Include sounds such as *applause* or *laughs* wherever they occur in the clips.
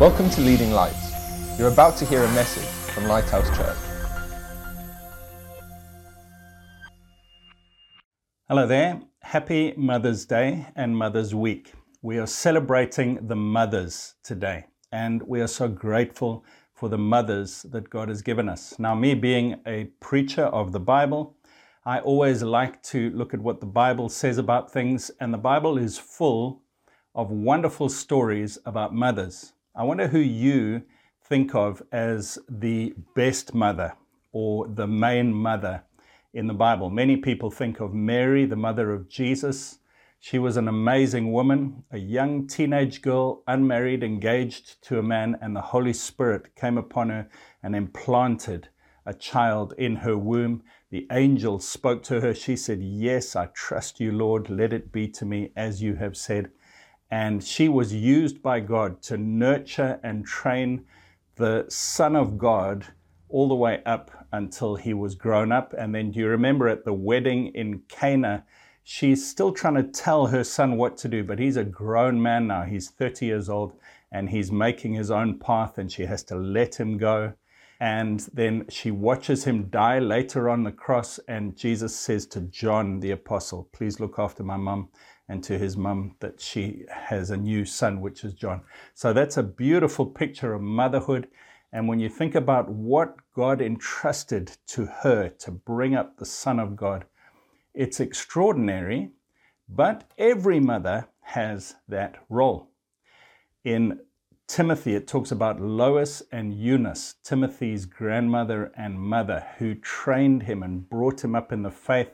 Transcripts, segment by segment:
Welcome to Leading Lights. You're about to hear a message from Lighthouse Church. Hello there. Happy Mother's Day and Mother's Week. We are celebrating the mothers today, and we are so grateful for the mothers that God has given us. Now, me being a preacher of the Bible, I always like to look at what the Bible says about things, and the Bible is full of wonderful stories about mothers. I wonder who you think of as the best mother or the main mother in the Bible. Many people think of Mary, the mother of Jesus. She was an amazing woman, a young teenage girl, unmarried, engaged to a man, and the Holy Spirit came upon her and implanted a child in her womb. The angel spoke to her. She said, Yes, I trust you, Lord. Let it be to me as you have said. And she was used by God to nurture and train the Son of God all the way up until he was grown up. And then do you remember at the wedding in Cana? She's still trying to tell her son what to do, but he's a grown man now. He's 30 years old and he's making his own path, and she has to let him go. And then she watches him die later on the cross, and Jesus says to John the apostle, Please look after my mum, and to his mum that she has a new son, which is John. So that's a beautiful picture of motherhood. And when you think about what God entrusted to her to bring up the Son of God, it's extraordinary, but every mother has that role. In Timothy, it talks about Lois and Eunice, Timothy's grandmother and mother, who trained him and brought him up in the faith.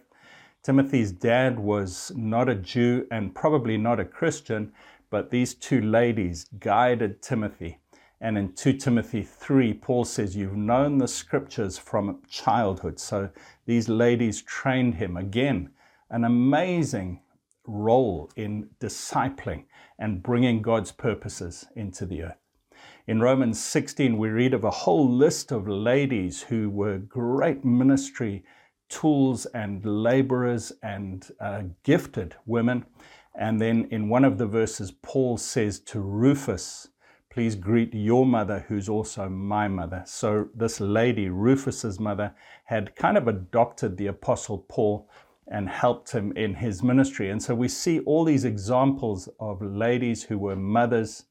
Timothy's dad was not a Jew and probably not a Christian, but these two ladies guided Timothy and in 2 Timothy 3, Paul says, You've known the scriptures from childhood. So these ladies trained him. Again, an amazing role in discipling and bringing God's purposes into the earth. In Romans 16, we read of a whole list of ladies who were great ministry tools and laborers and uh, gifted women. And then in one of the verses, Paul says to Rufus, Please greet your mother, who's also my mother. So, this lady, Rufus's mother, had kind of adopted the Apostle Paul and helped him in his ministry. And so, we see all these examples of ladies who were mothers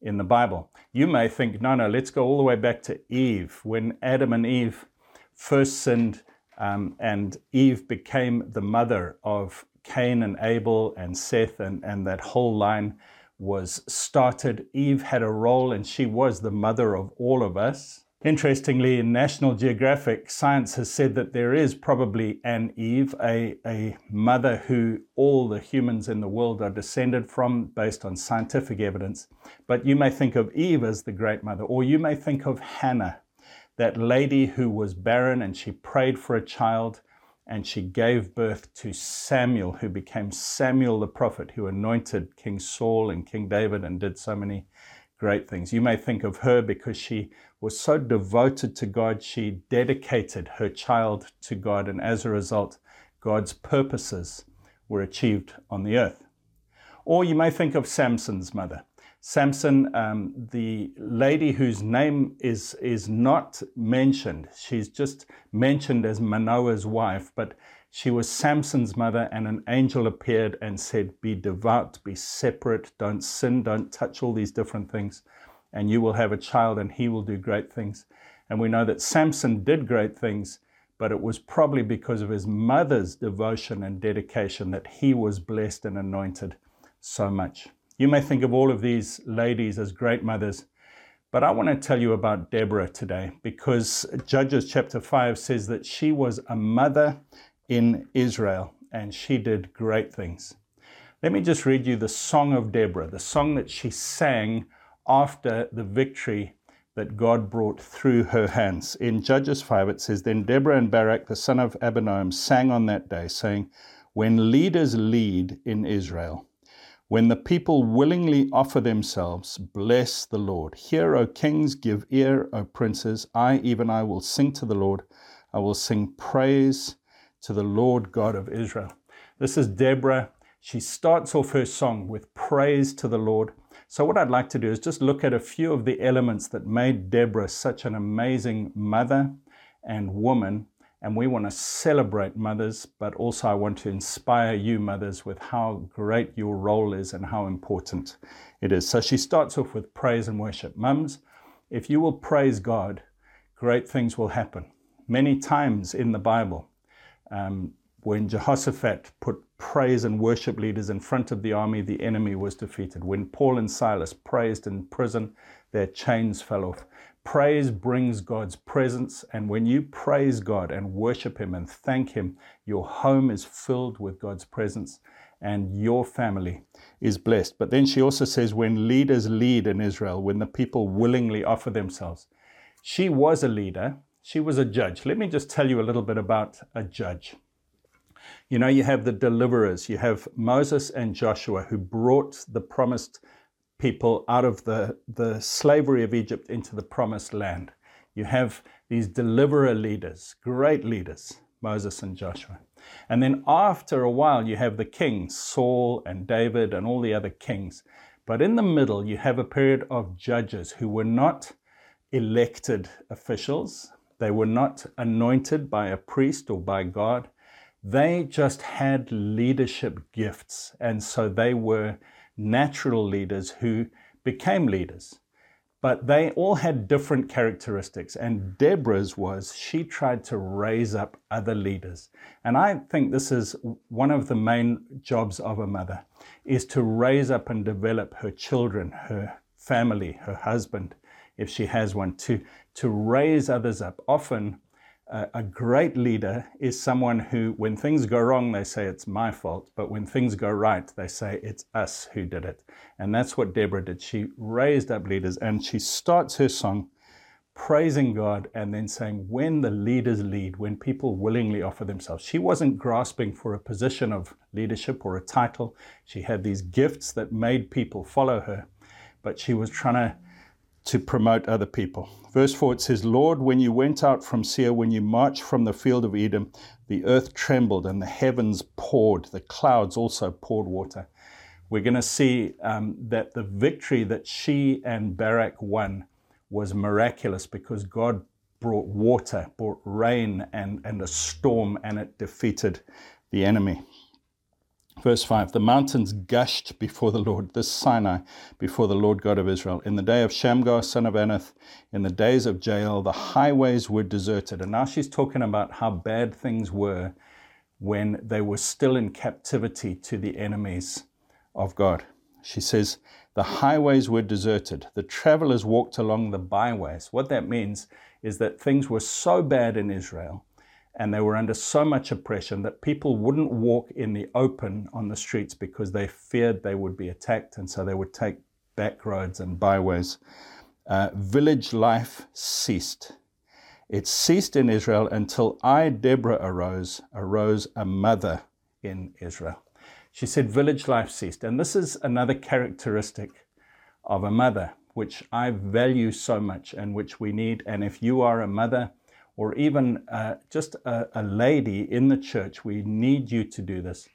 in the Bible. You may think, no, no, let's go all the way back to Eve. When Adam and Eve first sinned, um, and Eve became the mother of Cain and Abel and Seth and, and that whole line was started. Eve had a role and she was the mother of all of us. Interestingly, in National Geographic, science has said that there is probably an Eve, a, a mother who all the humans in the world are descended from based on scientific evidence. But you may think of Eve as the great mother, or you may think of Hannah, that lady who was barren and she prayed for a child and she gave birth to Samuel, who became Samuel the prophet, who anointed King Saul and King David and did so many great things. You may think of her because she was so devoted to God, she dedicated her child to God, and as a result, God's purposes were achieved on the earth. Or you may think of Samson's mother. Samson, um, the lady whose name is, is not mentioned, she's just mentioned as Manoah's wife, but she was Samson's mother, and an angel appeared and said, Be devout, be separate, don't sin, don't touch all these different things, and you will have a child, and he will do great things. And we know that Samson did great things, but it was probably because of his mother's devotion and dedication that he was blessed and anointed so much. You may think of all of these ladies as great mothers, but I want to tell you about Deborah today because Judges chapter 5 says that she was a mother in Israel and she did great things. Let me just read you the song of Deborah, the song that she sang after the victory that God brought through her hands. In Judges 5, it says, Then Deborah and Barak, the son of Abinoam, sang on that day, saying, When leaders lead in Israel, when the people willingly offer themselves, bless the Lord. Hear, O kings, give ear, O princes. I, even I, will sing to the Lord. I will sing praise to the Lord God of Israel. This is Deborah. She starts off her song with praise to the Lord. So, what I'd like to do is just look at a few of the elements that made Deborah such an amazing mother and woman. And we want to celebrate mothers, but also I want to inspire you, mothers, with how great your role is and how important it is. So she starts off with praise and worship. Mums, if you will praise God, great things will happen. Many times in the Bible, um, when Jehoshaphat put praise and worship leaders in front of the army, the enemy was defeated. When Paul and Silas praised in prison, their chains fell off. Praise brings God's presence, and when you praise God and worship Him and thank Him, your home is filled with God's presence and your family is blessed. But then she also says, when leaders lead in Israel, when the people willingly offer themselves, she was a leader, she was a judge. Let me just tell you a little bit about a judge. You know, you have the deliverers, you have Moses and Joshua who brought the promised people out of the, the slavery of Egypt into the promised land. You have these deliverer leaders, great leaders, Moses and Joshua. And then after a while, you have the kings, Saul and David and all the other kings. But in the middle, you have a period of judges who were not elected officials, they were not anointed by a priest or by God. They just had leadership gifts. And so they were natural leaders who became leaders. But they all had different characteristics. And Deborah's was she tried to raise up other leaders. And I think this is one of the main jobs of a mother is to raise up and develop her children, her family, her husband, if she has one, to, to raise others up. Often a great leader is someone who, when things go wrong, they say it's my fault, but when things go right, they say it's us who did it. And that's what Deborah did. She raised up leaders and she starts her song praising God and then saying, when the leaders lead, when people willingly offer themselves. She wasn't grasping for a position of leadership or a title. She had these gifts that made people follow her, but she was trying to to promote other people. Verse 4 it says, Lord, when you went out from Seir, when you marched from the field of Edom, the earth trembled and the heavens poured, the clouds also poured water. We're going to see um, that the victory that she and Barak won was miraculous because God brought water, brought rain and, and a storm, and it defeated the enemy. Verse 5 The mountains gushed before the Lord, this Sinai, before the Lord God of Israel. In the day of Shamgar, son of Anath, in the days of Jael, the highways were deserted. And now she's talking about how bad things were when they were still in captivity to the enemies of God. She says, The highways were deserted. The travelers walked along the byways. What that means is that things were so bad in Israel and they were under so much oppression that people wouldn't walk in the open on the streets because they feared they would be attacked, and so they would take back roads and byways. Uh, village life ceased. It ceased in Israel until I, Deborah, arose, arose a mother in Israel. She said, Village life ceased. And this is another characteristic of a mother, which I value so much and which we need. And if you are a mother, or even uh, just a, a lady in the church, we need you to do this.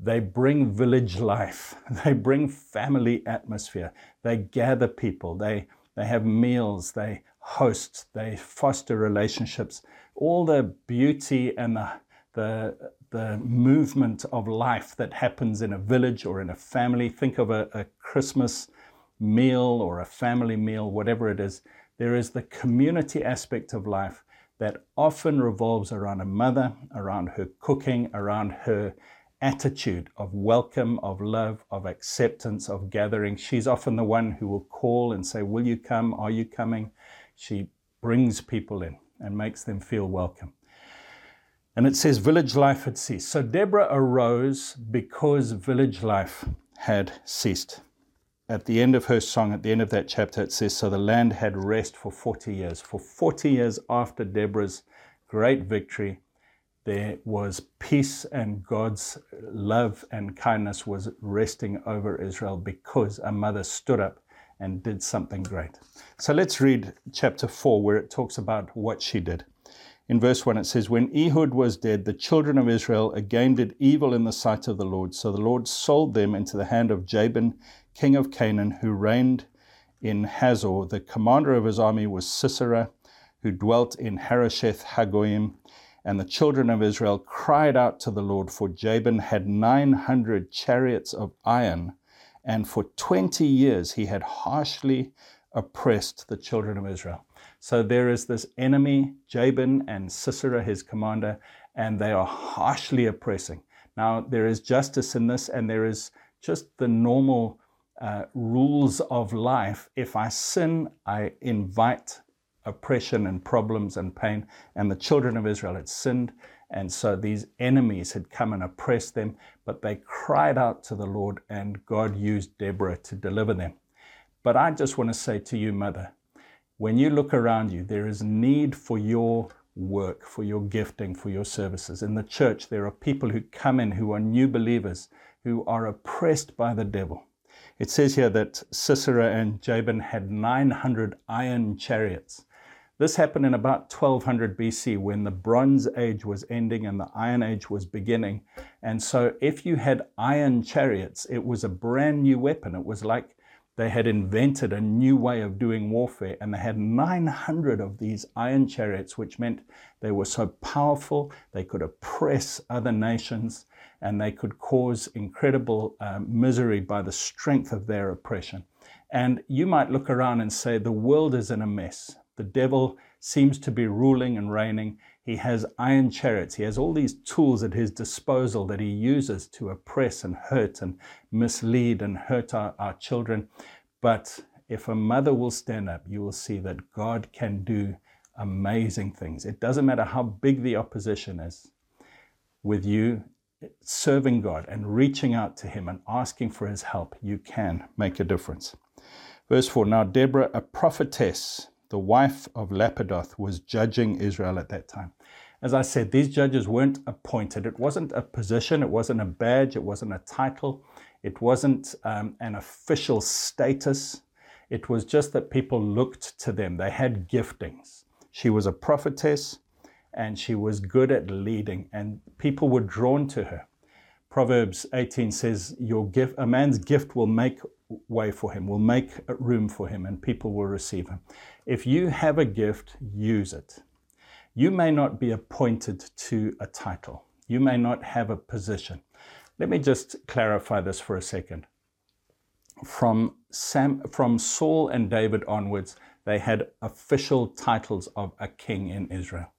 They bring village life. *laughs* They bring family atmosphere. They gather people. They, they have meals. They host. They foster relationships. All the beauty and the, the, the movement of life that happens in a village or in a family. Think of a, a Christmas meal or a family meal, whatever it is. There is the community aspect of life that often revolves around a mother, around her cooking, around her attitude of welcome, of love, of acceptance, of gathering. She's often the one who will call and say, Will you come? Are you coming? She brings people in and makes them feel welcome. And it says, Village life had ceased. So Deborah arose because village life had ceased at the end of her song, at the end of that chapter, it says, So the land had rest for 40 years. For 40 years after Deborah's great victory, there was peace and God's love and kindness was resting over Israel because a mother stood up and did something great. So let's read chapter 4, where it talks about what she did. In verse 1, it says, When Ehud was dead, the children of Israel again did evil in the sight of the Lord. So the Lord sold them into the hand of Jabin, king of Canaan, who reigned in Hazor. The commander of his army was Sisera, who dwelt in Harosheth Hagoyim. And the children of Israel cried out to the Lord, for Jabin had 900 chariots of iron, and for 20 years he had harshly oppressed the children of Israel. So there is this enemy, Jabin and Sisera, his commander, and they are harshly oppressing. Now, there is justice in this, and there is just the normal uh, rules of life. If I sin, I invite oppression and problems and pain. And the children of Israel had sinned. And so these enemies had come and oppressed them, but they cried out to the Lord, and God used Deborah to deliver them. But I just want to say to you, Mother, when you look around you, there is need for your work, for your gifting, for your services. In the church, there are people who come in who are new believers, who are oppressed by the devil. It says here that Sisera and Jabin had 900 iron chariots. This happened in about 1200 BC when the Bronze Age was ending and the Iron Age was beginning. And so, if you had iron chariots, it was a brand new weapon. It was like they had invented a new way of doing warfare, and they had 900 of these iron chariots, which meant they were so powerful they could oppress other nations and they could cause incredible uh, misery by the strength of their oppression. And you might look around and say, the world is in a mess. The devil seems to be ruling and reigning. He has iron chariots. He has all these tools at his disposal that he uses to oppress and hurt and mislead and hurt our, our children. But if a mother will stand up, you will see that God can do amazing things. It doesn't matter how big the opposition is. With you serving God and reaching out to Him and asking for His help, you can make a difference. Verse 4 Now Deborah, a prophetess, the wife of Lapidoth, was judging Israel at that time. As I said, these judges weren't appointed. It wasn't a position, it wasn't a badge, it wasn't a title, it wasn't um, an official status. It was just that people looked to them. They had giftings. She was a prophetess and she was good at leading, and people were drawn to her. Proverbs 18 says, Your gift, a man's gift will make way for him, will make room for him, and people will receive him. If you have a gift, use it. You may not be appointed to a title, you may not have a position. Let me just clarify this for a second. From, Sam, from Saul and David onwards, they had official titles of a king in Israel.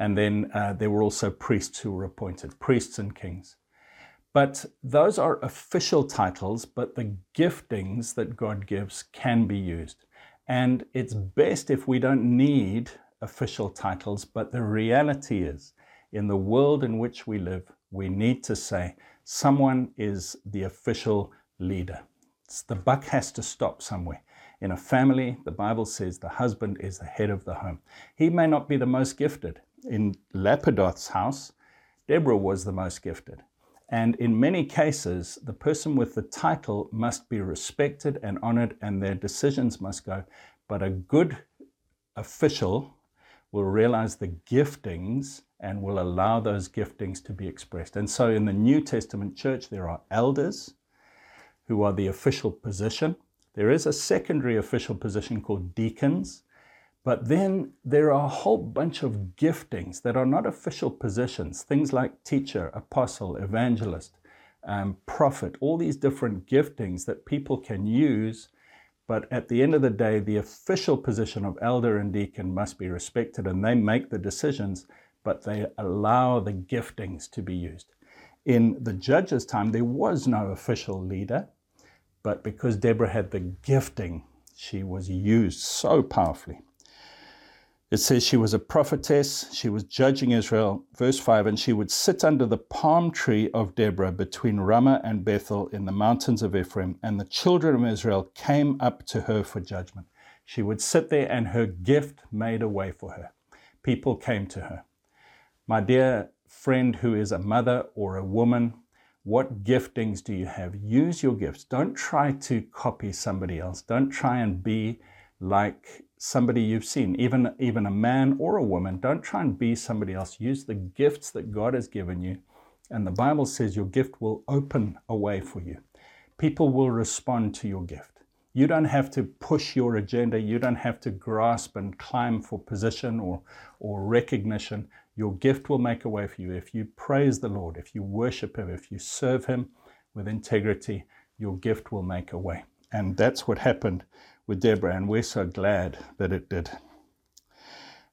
And then uh, there were also priests who were appointed, priests and kings. But those are official titles, but the giftings that God gives can be used. And it's best if we don't need official titles, but the reality is, in the world in which we live, we need to say someone is the official leader. It's, the buck has to stop somewhere. In a family, the Bible says the husband is the head of the home. He may not be the most gifted. In Lapidoth's house, Deborah was the most gifted. And in many cases, the person with the title must be respected and honored, and their decisions must go. But a good official will realize the giftings and will allow those giftings to be expressed. And so in the New Testament church, there are elders who are the official position. There is a secondary official position called deacons. But then there are a whole bunch of giftings that are not official positions, things like teacher, apostle, evangelist, um, prophet, all these different giftings that people can use. But at the end of the day, the official position of elder and deacon must be respected and they make the decisions, but they allow the giftings to be used. In the judge's time, there was no official leader, but because Deborah had the gifting, she was used so powerfully. It says she was a prophetess, she was judging Israel. Verse 5 And she would sit under the palm tree of Deborah between Ramah and Bethel in the mountains of Ephraim, and the children of Israel came up to her for judgment. She would sit there, and her gift made a way for her. People came to her. My dear friend who is a mother or a woman, what giftings do you have? Use your gifts. Don't try to copy somebody else. Don't try and be like somebody you've seen, even, even a man or a woman. Don't try and be somebody else. Use the gifts that God has given you. And the Bible says your gift will open a way for you. people will respond to your gift. You don't have to push your agenda. You don't have to grasp and climb for position or, or recognition. Your gift will make a way for you. If you praise the Lord, if you worship Him, if you serve Him with integrity, your gift will make a way. And that's what happened with Deborah, and we're so glad that it did.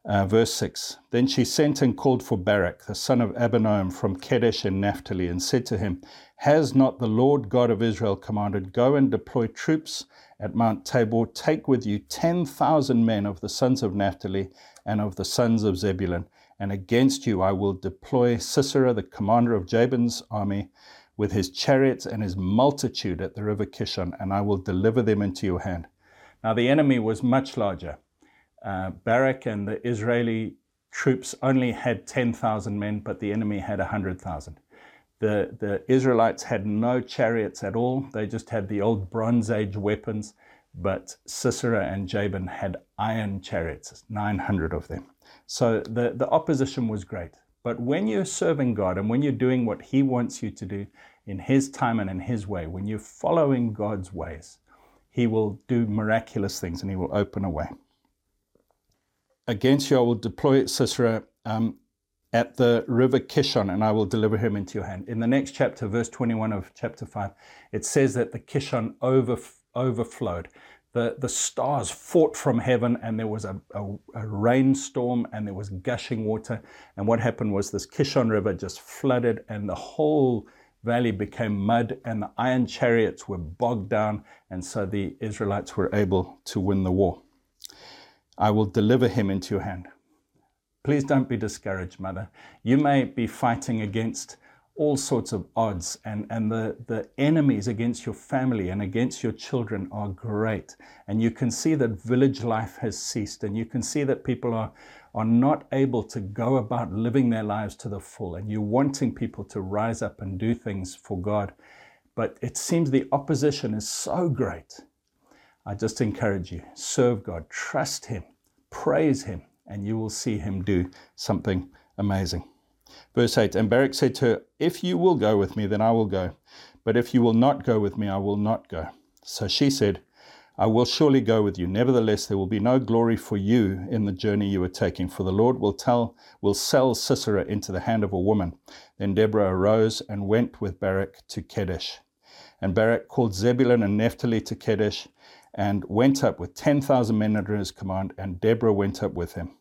Uh, verse 6 Then she sent and called for Barak, the son of Abinoam from Kedesh in Naphtali, and said to him, Has not the Lord God of Israel commanded, Go and deploy troops at Mount Tabor? Take with you 10,000 men of the sons of Naphtali and of the sons of Zebulun, and against you I will deploy Sisera, the commander of Jabin's army, with his chariots and his multitude at the river Kishon, and I will deliver them into your hand. Now the enemy was much larger uh, Barak and the Israeli troops only had 10,000 men, but the enemy had 100,000. The, the Israelites had no chariots at all. They just had the old Bronze Age weapons, but Sisera and Jabin had iron chariots, 900 of them. So the, the opposition was great. But when you're serving God and when you're doing what He wants you to do in His time and in His way, when you're following God's ways, He will do miraculous things and He will open a way against you I will deploy Sisera um, at the river Kishon, and I will deliver him into your hand. In the next chapter, verse 21 of chapter 5, it says that the Kishon over, overflowed. The, the stars fought from heaven, and there was a, a, a rainstorm, and there was gushing water. And what happened was this Kishon River just flooded, and the whole valley became mud, and the iron chariots were bogged down, and so the Israelites were able to win the war. I will deliver him into your hand. Please don't be discouraged, mother. You may be fighting against all sorts of odds, and, and the, the enemies against your family and against your children are great. And you can see that village life has ceased, and you can see that people are, are not able to go about living their lives to the full. And you're wanting people to rise up and do things for God. But it seems the opposition is so great I just encourage you serve God, trust Him, praise Him, and you will see Him do something amazing. Verse 8 And Barak said to her, If you will go with me, then I will go. But if you will not go with me, I will not go. So she said, I will surely go with you. Nevertheless, there will be no glory for you in the journey you are taking, for the Lord will tell will sell Sisera into the hand of a woman. Then Deborah arose and went with Barak to Kedesh. And Barak called Zebulun and Naphtali to Kedesh, and went up with 10,000 men under his command, and Deborah went up with him.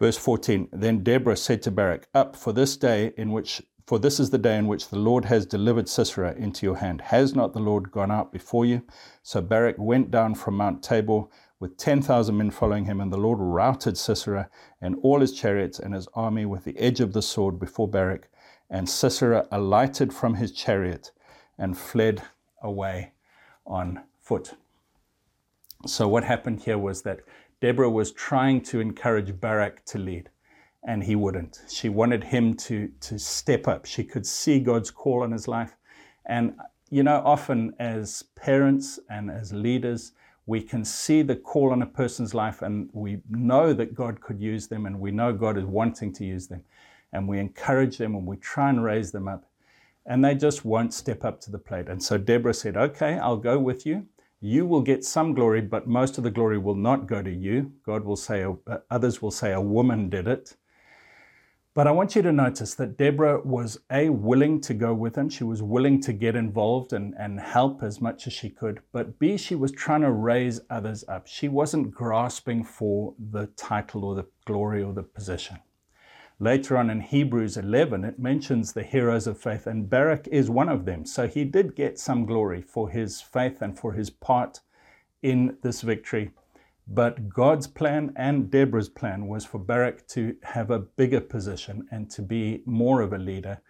Verse 14 Then Deborah said to Barak, Up for this day in which for this is the day in which the Lord has delivered Sisera into your hand. Has not the Lord gone out before you? So Barak went down from Mount Tabor with 10,000 men following him, and the Lord routed Sisera and all his chariots and his army with the edge of the sword before Barak. And Sisera alighted from his chariot and fled away on foot. So, what happened here was that Deborah was trying to encourage Barak to lead, and he wouldn't. She wanted him to, to step up. She could see God's call on his life. And, you know, often as parents and as leaders, we can see the call on a person's life and we know that God could use them and we know God is wanting to use them. And we encourage them and we try and raise them up. And they just won't step up to the plate. And so Deborah said, Okay, I'll go with you. You will get some glory, but most of the glory will not go to you. God will say, uh, others will say, a woman did it. But I want you to notice that Deborah was A, willing to go with him. She was willing to get involved and, and help as much as she could. But B, she was trying to raise others up. She wasn't grasping for the title or the glory or the position. Later on in Hebrews 11, it mentions the heroes of faith, and Barak is one of them. So he did get some glory for his faith and for his part in this victory. But God's plan and Deborah's plan was for Barak to have a bigger position and to be more of a leader.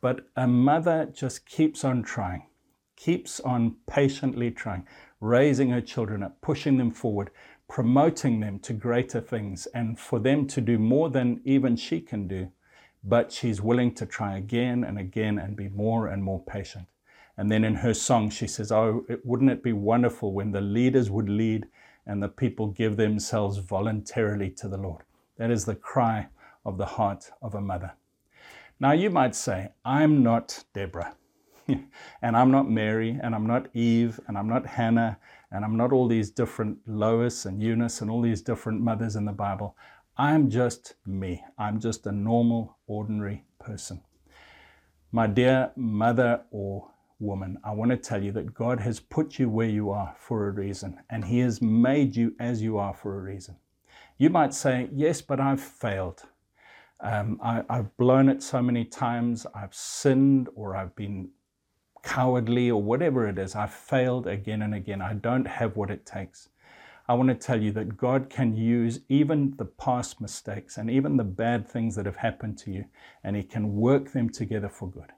But a mother just keeps on trying, keeps on patiently trying, raising her children up, pushing them forward, promoting them to greater things and for them to do more than even she can do. But she's willing to try again and again and be more and more patient. And then in her song, she says, Oh, wouldn't it be wonderful when the leaders would lead and the people give themselves voluntarily to the Lord? That is the cry of the heart of a mother. Now, you might say, I'm not Deborah. *laughs* and I'm not Mary, and I'm not Eve, and I'm not Hannah, and I'm not all these different Lois and Eunice and all these different mothers in the Bible. I'm just me. I'm just a normal, ordinary person. My dear mother or woman, I want to tell you that God has put you where you are for a reason, and He has made you as you are for a reason. You might say, Yes, but I've failed. Um, I, I've blown it so many times. I've sinned, or I've been cowardly, or whatever it is. I've failed again and again. I don't have what it takes. I want to tell you that God can use even the past mistakes and even the bad things that have happened to you, and He can work them together for good.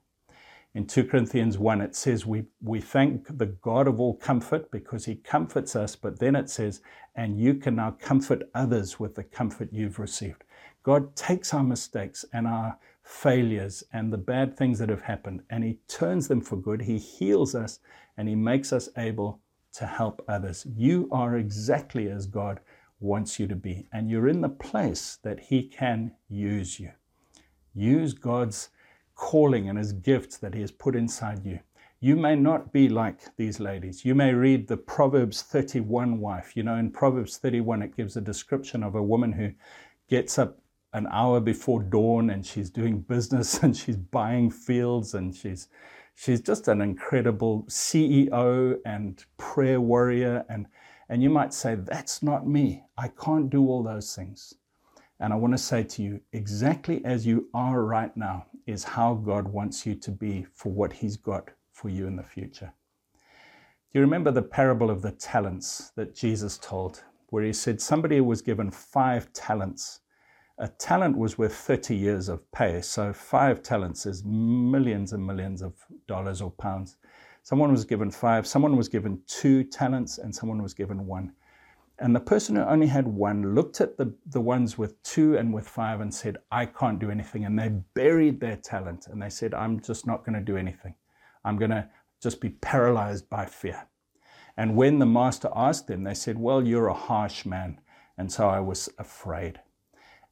In 2 Corinthians 1, it says, we, we thank the God of all comfort because He comforts us, but then it says, and you can now comfort others with the comfort you've received. God takes our mistakes and our failures and the bad things that have happened and He turns them for good. He heals us and He makes us able to help others. You are exactly as God wants you to be, and you're in the place that He can use you. Use God's calling and His gifts that He has put inside you. You may not be like these ladies. You may read the Proverbs 31 wife. You know, in Proverbs 31, it gives a description of a woman who gets up an hour before dawn and she's doing business *laughs* and she's buying fields and she's she's just an incredible CEO and prayer warrior. And, and you might say, That's not me. I can't do all those things. And I want to say to you, exactly as you are right now is how God wants you to be for what He's got for you in the future. Do you remember the parable of the talents that Jesus told, where He said somebody was given five talents a talent was worth 30 years of pay. So five talents is millions and millions of dollars or pounds. Someone was given five, someone was given two talents, and someone was given one. And the person who only had one looked at the, the ones with two and with five and said, I can't do anything. And they buried their talent and they said, I'm just not going to do anything. I'm going to just be paralyzed by fear. And when the master asked them, they said, Well, you're a harsh man. And so I was afraid.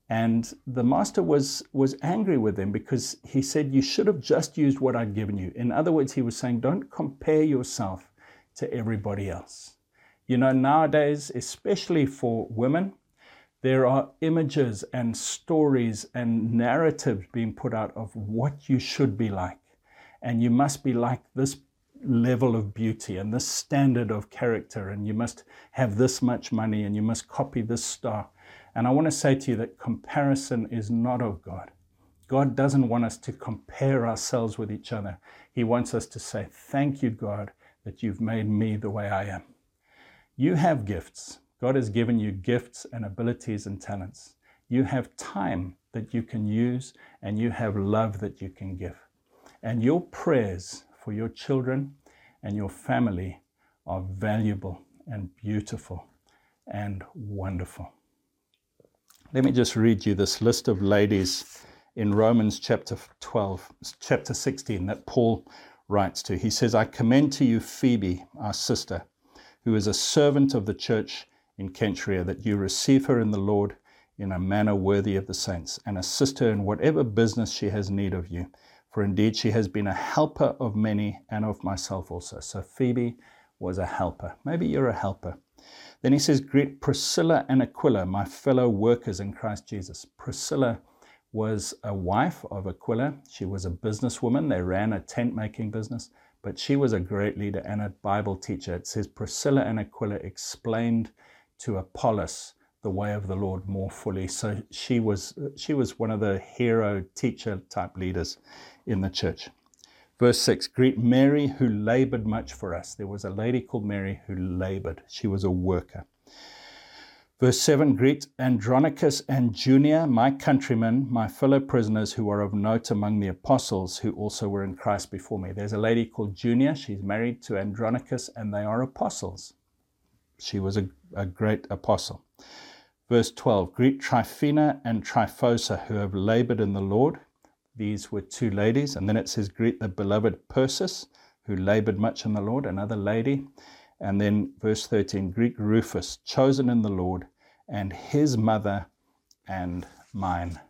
And the master was, was angry with them because he said, You should have just used what I'd given you. In other words, he was saying, Don't compare yourself to everybody else. You know, nowadays, especially for women, there are images and stories and narratives being put out of what you should be like. And you must be like this level of beauty and this standard of character, and you must have this much money, and you must copy this star. And I want to say to you that comparison is not of God. God doesn't want us to compare ourselves with each other. He wants us to say, Thank you, God, that you've made me the way I am. You have gifts. God has given you gifts and abilities and talents. You have time that you can use, and you have love that you can give. And your prayers for your children and your family are valuable and beautiful and wonderful. Let me just read you this list of ladies in Romans chapter 12, chapter 16 that Paul writes to. He says, I commend to you Phoebe, our sister, who is a servant of the church in Cenchrea, that you receive her in the Lord in a manner worthy of the saints, and assist her in whatever business she has need of you. For indeed she has been a helper of many and of myself also. So Phoebe was a helper. Maybe you're a helper. Then he says, Greet Priscilla and Aquila, my fellow workers in Christ Jesus. Priscilla was a wife of Aquila. She was a businesswoman. They ran a tent making business, but she was a great leader and a Bible teacher. It says Priscilla and Aquila explained to Apollos the way of the Lord more fully. So she was she was one of the hero teacher type leaders in the church. Verse 6 Greet Mary, who labored much for us. There was a lady called Mary who labored, she was a worker. Verse 7 Greet Andronicus and Junia, my countrymen, my fellow prisoners who are of note among the apostles who also were in Christ before me. There's a lady called Junia. She's married to Andronicus, and they are apostles. She was a, a great apostle. Verse 12 Greet Tryphena and Tryphosa, who have labored in the Lord. These were two ladies. And then it says, Greet the beloved Persis, who labored much in the Lord, another lady. And then verse 13, Greet Rufus, chosen in the Lord, and his mother and mine.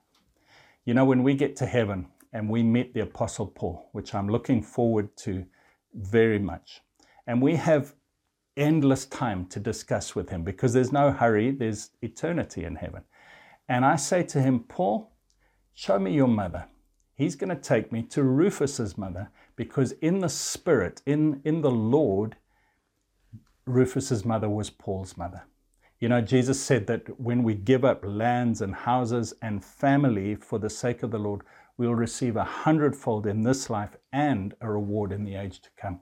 You know, when we get to heaven and we meet the Apostle Paul, which I'm looking forward to very much. And we have endless time to discuss with him because there's no hurry, there's eternity in heaven. And I say to him, Paul, show me your mother. He's going to take me to Rufus's mother because in the spirit, in, in the Lord, Rufus's mother was Paul's mother. You know, Jesus said that when we give up lands and houses and family for the sake of the Lord, we'll receive a hundredfold in this life and a reward in the age to come.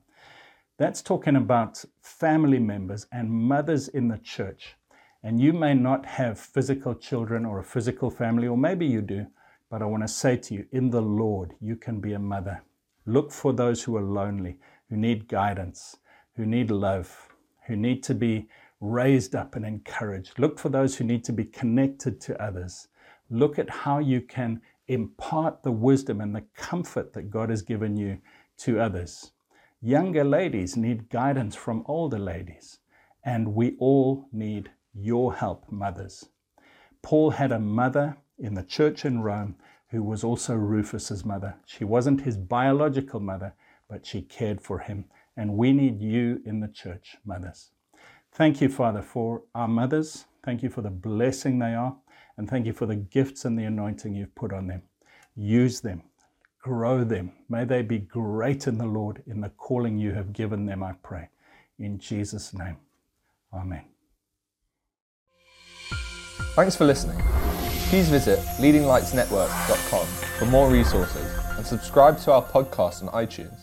That's talking about family members and mothers in the church. And you may not have physical children or a physical family, or maybe you do, but I want to say to you, in the Lord, you can be a mother. Look for those who are lonely, who need guidance, who need love, who need to be raised up and encouraged. Look for those who need to be connected to others. Look at how you can impart the wisdom and the comfort that God has given you to others. Younger ladies need guidance from older ladies, and we all need your help, mothers. Paul had a mother in the church in Rome who was also Rufus's mother. She wasn't his biological mother, but she cared for him. And we need you in the church, mothers. Thank you, Father, for our mothers. Thank you for the blessing they are. And thank you for the gifts and the anointing you've put on them. Use them, grow them. May they be great in the Lord in the calling you have given them, I pray. In Jesus' name, Amen. Thanks for listening. Please visit leadinglightsnetwork.com for more resources and subscribe to our podcast on iTunes.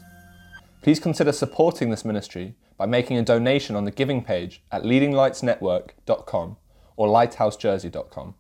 Please consider supporting this ministry by making a donation on the giving page at leadinglightsnetwork.com or lighthousejersey.com.